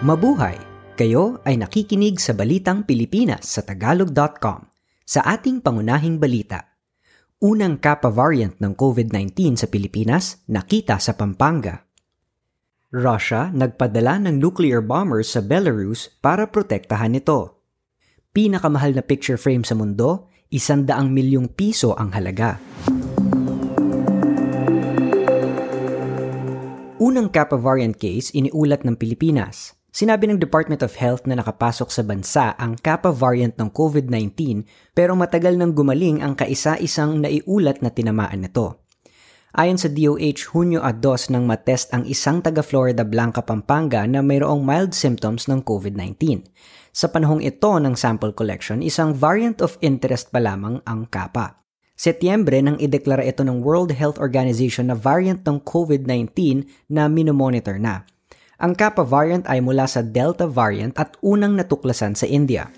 Mabuhay! Kayo ay nakikinig sa Balitang Pilipinas sa Tagalog.com. Sa ating pangunahing balita, unang Kappa variant ng COVID-19 sa Pilipinas nakita sa Pampanga. Russia nagpadala ng nuclear bombers sa Belarus para protektahan ito. Pinakamahal na picture frame sa mundo, isandaang milyong piso ang halaga. Unang Kappa variant case iniulat ng Pilipinas. Sinabi ng Department of Health na nakapasok sa bansa ang Kappa variant ng COVID-19 pero matagal nang gumaling ang kaisa-isang naiulat na tinamaan nito. Ayon sa DOH, Hunyo at 2 nang matest ang isang taga Florida Blanca, Pampanga na mayroong mild symptoms ng COVID-19. Sa panahong ito ng sample collection, isang variant of interest pa lamang ang Kappa. Setyembre nang ideklara ito ng World Health Organization na variant ng COVID-19 na minomonitor na. Ang Kappa variant ay mula sa Delta variant at unang natuklasan sa India.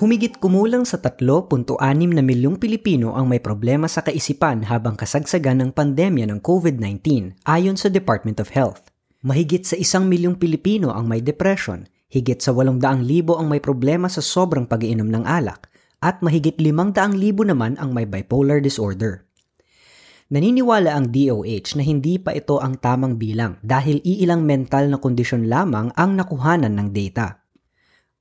Humigit kumulang sa 3.6 na milyong Pilipino ang may problema sa kaisipan habang kasagsagan ng pandemya ng COVID-19 ayon sa Department of Health. Mahigit sa isang milyong Pilipino ang may depression, Higit sa 800,000 ang may problema sa sobrang pag-iinom ng alak at mahigit 500,000 naman ang may bipolar disorder. Naniniwala ang DOH na hindi pa ito ang tamang bilang dahil iilang mental na kondisyon lamang ang nakuhanan ng data.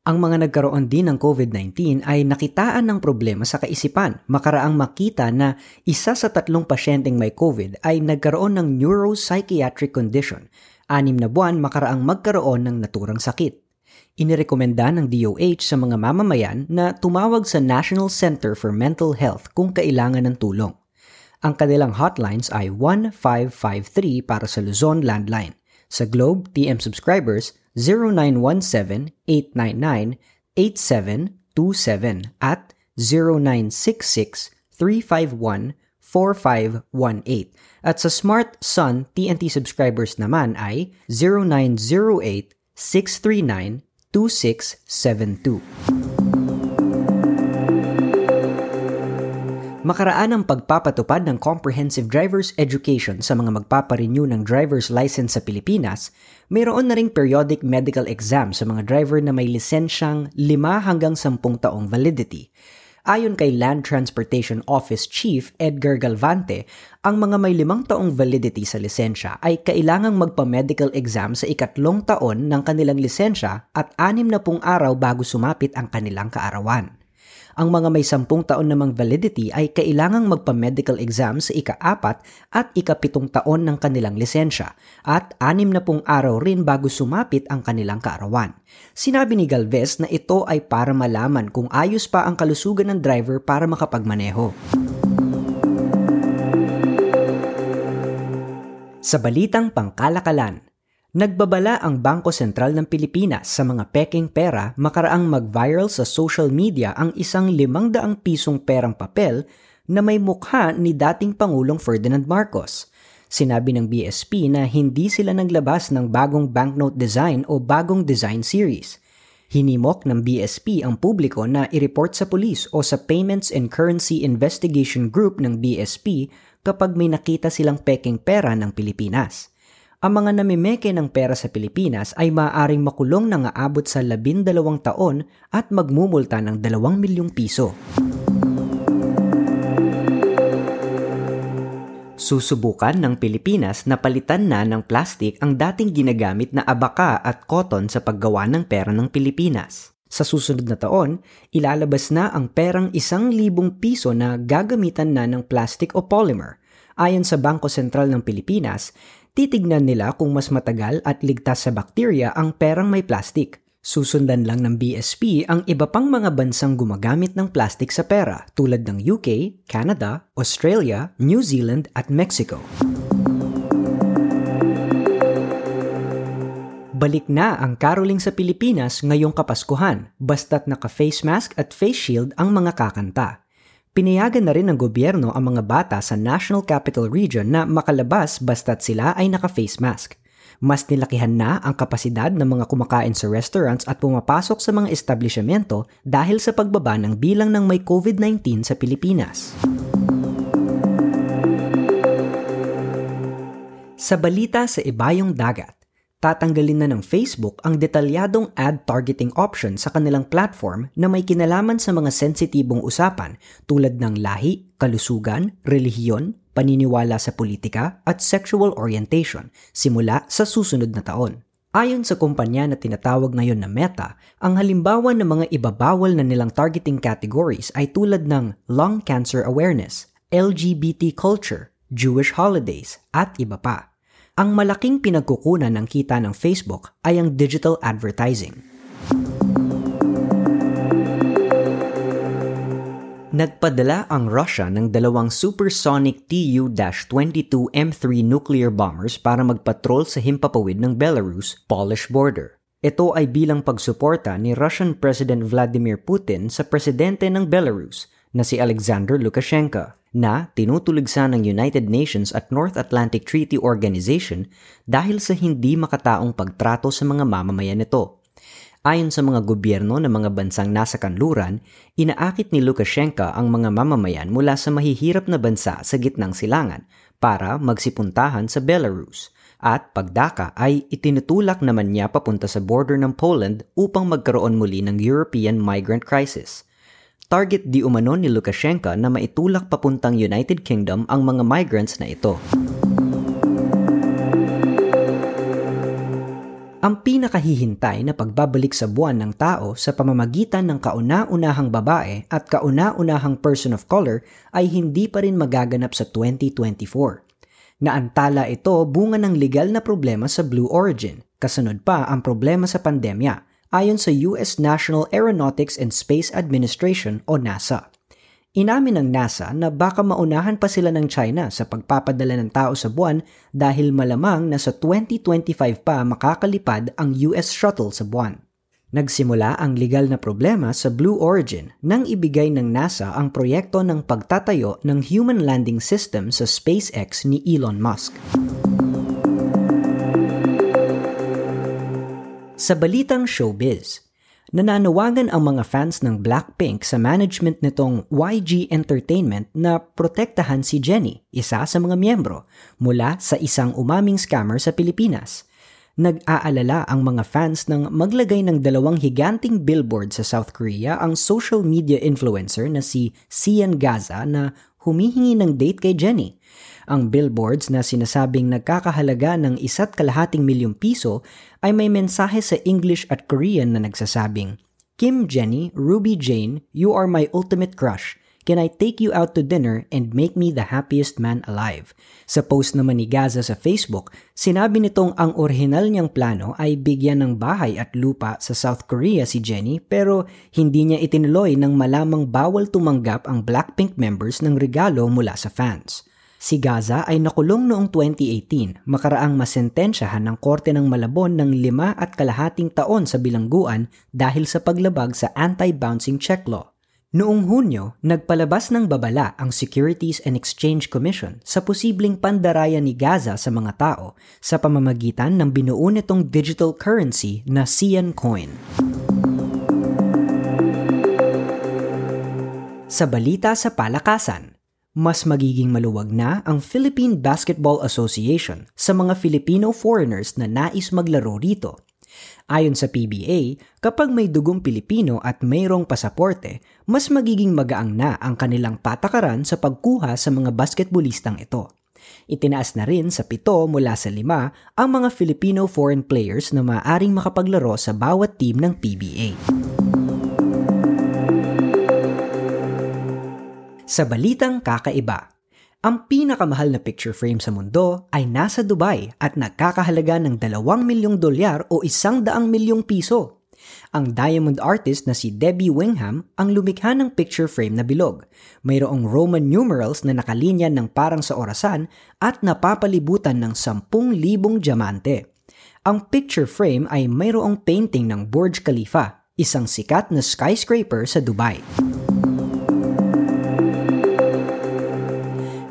Ang mga nagkaroon din ng COVID-19 ay nakitaan ng problema sa kaisipan makaraang makita na isa sa tatlong pasyenteng may COVID ay nagkaroon ng neuropsychiatric condition, anim na buwan makaraang magkaroon ng naturang sakit inirekomenda ng DOH sa mga mamamayan na tumawag sa National Center for Mental Health kung kailangan ng tulong. Ang kanilang hotlines ay 1553 para sa Luzon Landline. Sa Globe TM subscribers, 0917-899-8727 at 0966-351-4518. At sa Smart Sun TNT subscribers naman ay 0908 639 2672. Makaraan ang pagpapatupad ng Comprehensive Driver's Education sa mga magpaparenew ng driver's license sa Pilipinas, mayroon na ring periodic medical exam sa mga driver na may lisensyang 5 hanggang 10 taong validity Ayon kay Land Transportation Office Chief Edgar Galvante, ang mga may limang taong validity sa lisensya ay kailangang magpa-medical exam sa ikatlong taon ng kanilang lisensya at anim na pung araw bago sumapit ang kanilang kaarawan. Ang mga may sampung taon namang validity ay kailangang magpa-medical exam sa ika-apat at ikapitong taon ng kanilang lisensya at anim na pong araw rin bago sumapit ang kanilang kaarawan. Sinabi ni Galvez na ito ay para malaman kung ayos pa ang kalusugan ng driver para makapagmaneho. Sa balitang pangkalakalan, Nagbabala ang Bangko Sentral ng Pilipinas sa mga peking pera makaraang mag-viral sa social media ang isang 500 pisong perang papel na may mukha ni dating Pangulong Ferdinand Marcos. Sinabi ng BSP na hindi sila naglabas ng bagong banknote design o bagong design series. Hinimok ng BSP ang publiko na i-report sa pulis o sa Payments and Currency Investigation Group ng BSP kapag may nakita silang peking pera ng Pilipinas ang mga namimeke ng pera sa Pilipinas ay maaaring makulong ng aabot sa 12 taon at magmumulta ng 2 milyong piso. Susubukan ng Pilipinas na palitan na ng plastik ang dating ginagamit na abaka at cotton sa paggawa ng pera ng Pilipinas. Sa susunod na taon, ilalabas na ang perang isang libong piso na gagamitan na ng plastic o polymer. Ayon sa Bangko Sentral ng Pilipinas, titignan nila kung mas matagal at ligtas sa bakterya ang perang may plastic. Susundan lang ng BSP ang iba pang mga bansang gumagamit ng plastic sa pera tulad ng UK, Canada, Australia, New Zealand at Mexico. Balik na ang caroling sa Pilipinas ngayong Kapaskuhan basta't naka-face mask at face shield ang mga kakanta. Pinayagan na rin ng gobyerno ang mga bata sa National Capital Region na makalabas basta't sila ay naka-face mask. Mas nilakihan na ang kapasidad ng mga kumakain sa restaurants at pumapasok sa mga establishmento dahil sa pagbaba ng bilang ng may COVID-19 sa Pilipinas. Sa balita sa ibayong dagat, tatanggalin na ng Facebook ang detalyadong ad targeting option sa kanilang platform na may kinalaman sa mga sensitibong usapan tulad ng lahi, kalusugan, relihiyon, paniniwala sa politika at sexual orientation simula sa susunod na taon. Ayon sa kumpanya na tinatawag ngayon na Meta, ang halimbawa ng mga ibabawal na nilang targeting categories ay tulad ng lung cancer awareness, LGBT culture, Jewish holidays, at iba pa. Ang malaking pinagkukunan ng kita ng Facebook ay ang digital advertising. Nagpadala ang Russia ng dalawang supersonic Tu-22 M3 nuclear bombers para magpatrol sa himpapawid ng Belarus-Polish border. Ito ay bilang pagsuporta ni Russian President Vladimir Putin sa presidente ng Belarus na si Alexander Lukashenko na tinutuligsa ng United Nations at North Atlantic Treaty Organization dahil sa hindi makataong pagtrato sa mga mamamayan nito. Ayon sa mga gobyerno ng mga bansang nasa kanluran, inaakit ni Lukashenko ang mga mamamayan mula sa mahihirap na bansa sa gitnang silangan para magsipuntahan sa Belarus at pagdaka ay itinutulak naman niya papunta sa border ng Poland upang magkaroon muli ng European migrant crisis. Target di umano ni Lukashenko na maitulak papuntang United Kingdom ang mga migrants na ito. ang pinakahihintay na pagbabalik sa buwan ng tao sa pamamagitan ng kauna-unahang babae at kauna-unahang person of color ay hindi pa rin magaganap sa 2024. Naantala ito bunga ng legal na problema sa Blue Origin, kasunod pa ang problema sa pandemya, ayon sa US National Aeronautics and Space Administration o NASA. Inamin ng NASA na baka maunahan pa sila ng China sa pagpapadala ng tao sa buwan dahil malamang na sa 2025 pa makakalipad ang US shuttle sa buwan. Nagsimula ang legal na problema sa Blue Origin nang ibigay ng NASA ang proyekto ng pagtatayo ng human landing system sa SpaceX ni Elon Musk. Sa balitang showbiz, nananawagan ang mga fans ng Blackpink sa management nitong YG Entertainment na protektahan si Jennie, isa sa mga miyembro, mula sa isang umaming scammer sa Pilipinas. Nag-aalala ang mga fans ng maglagay ng dalawang higanting billboard sa South Korea ang social media influencer na si Sian Gaza na humihingi ng date kay Jennie. Ang billboards na sinasabing nagkakahalaga ng isa't kalahating milyong piso ay may mensahe sa English at Korean na nagsasabing, Kim Jenny, Ruby Jane, you are my ultimate crush. Can I take you out to dinner and make me the happiest man alive? Sa post naman ni Gaza sa Facebook, sinabi nitong ang orihinal niyang plano ay bigyan ng bahay at lupa sa South Korea si Jenny pero hindi niya itinuloy nang malamang bawal tumanggap ang Blackpink members ng regalo mula sa fans. Si Gaza ay nakulong noong 2018 makaraang masentensyahan ng Korte ng Malabon ng lima at kalahating taon sa bilangguan dahil sa paglabag sa anti-bouncing check law. Noong Hunyo, nagpalabas ng babala ang Securities and Exchange Commission sa posibleng pandaraya ni Gaza sa mga tao sa pamamagitan ng binuo nitong digital currency na Cian Coin. Sa balita sa palakasan, mas magiging maluwag na ang Philippine Basketball Association sa mga Filipino foreigners na nais maglaro rito. Ayon sa PBA, kapag may dugong Pilipino at mayroong pasaporte, mas magiging magaang na ang kanilang patakaran sa pagkuha sa mga basketballistang ito. Itinaas na rin sa pito mula sa lima ang mga Filipino foreign players na maaaring makapaglaro sa bawat team ng PBA. Sa balitang kakaiba, ang pinakamahal na picture frame sa mundo ay nasa Dubai at nagkakahalaga ng 2 milyong dolyar o 100 milyong piso. Ang diamond artist na si Debbie Wingham ang lumikha ng picture frame na bilog. Mayroong Roman numerals na nakalinya ng parang sa orasan at napapalibutan ng 10,000 diamante. Ang picture frame ay mayroong painting ng Burj Khalifa, isang sikat na skyscraper sa Dubai.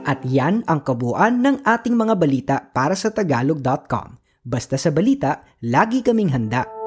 At yan ang kabuuan ng ating mga balita para sa tagalog.com. Basta sa balita, lagi kaming handa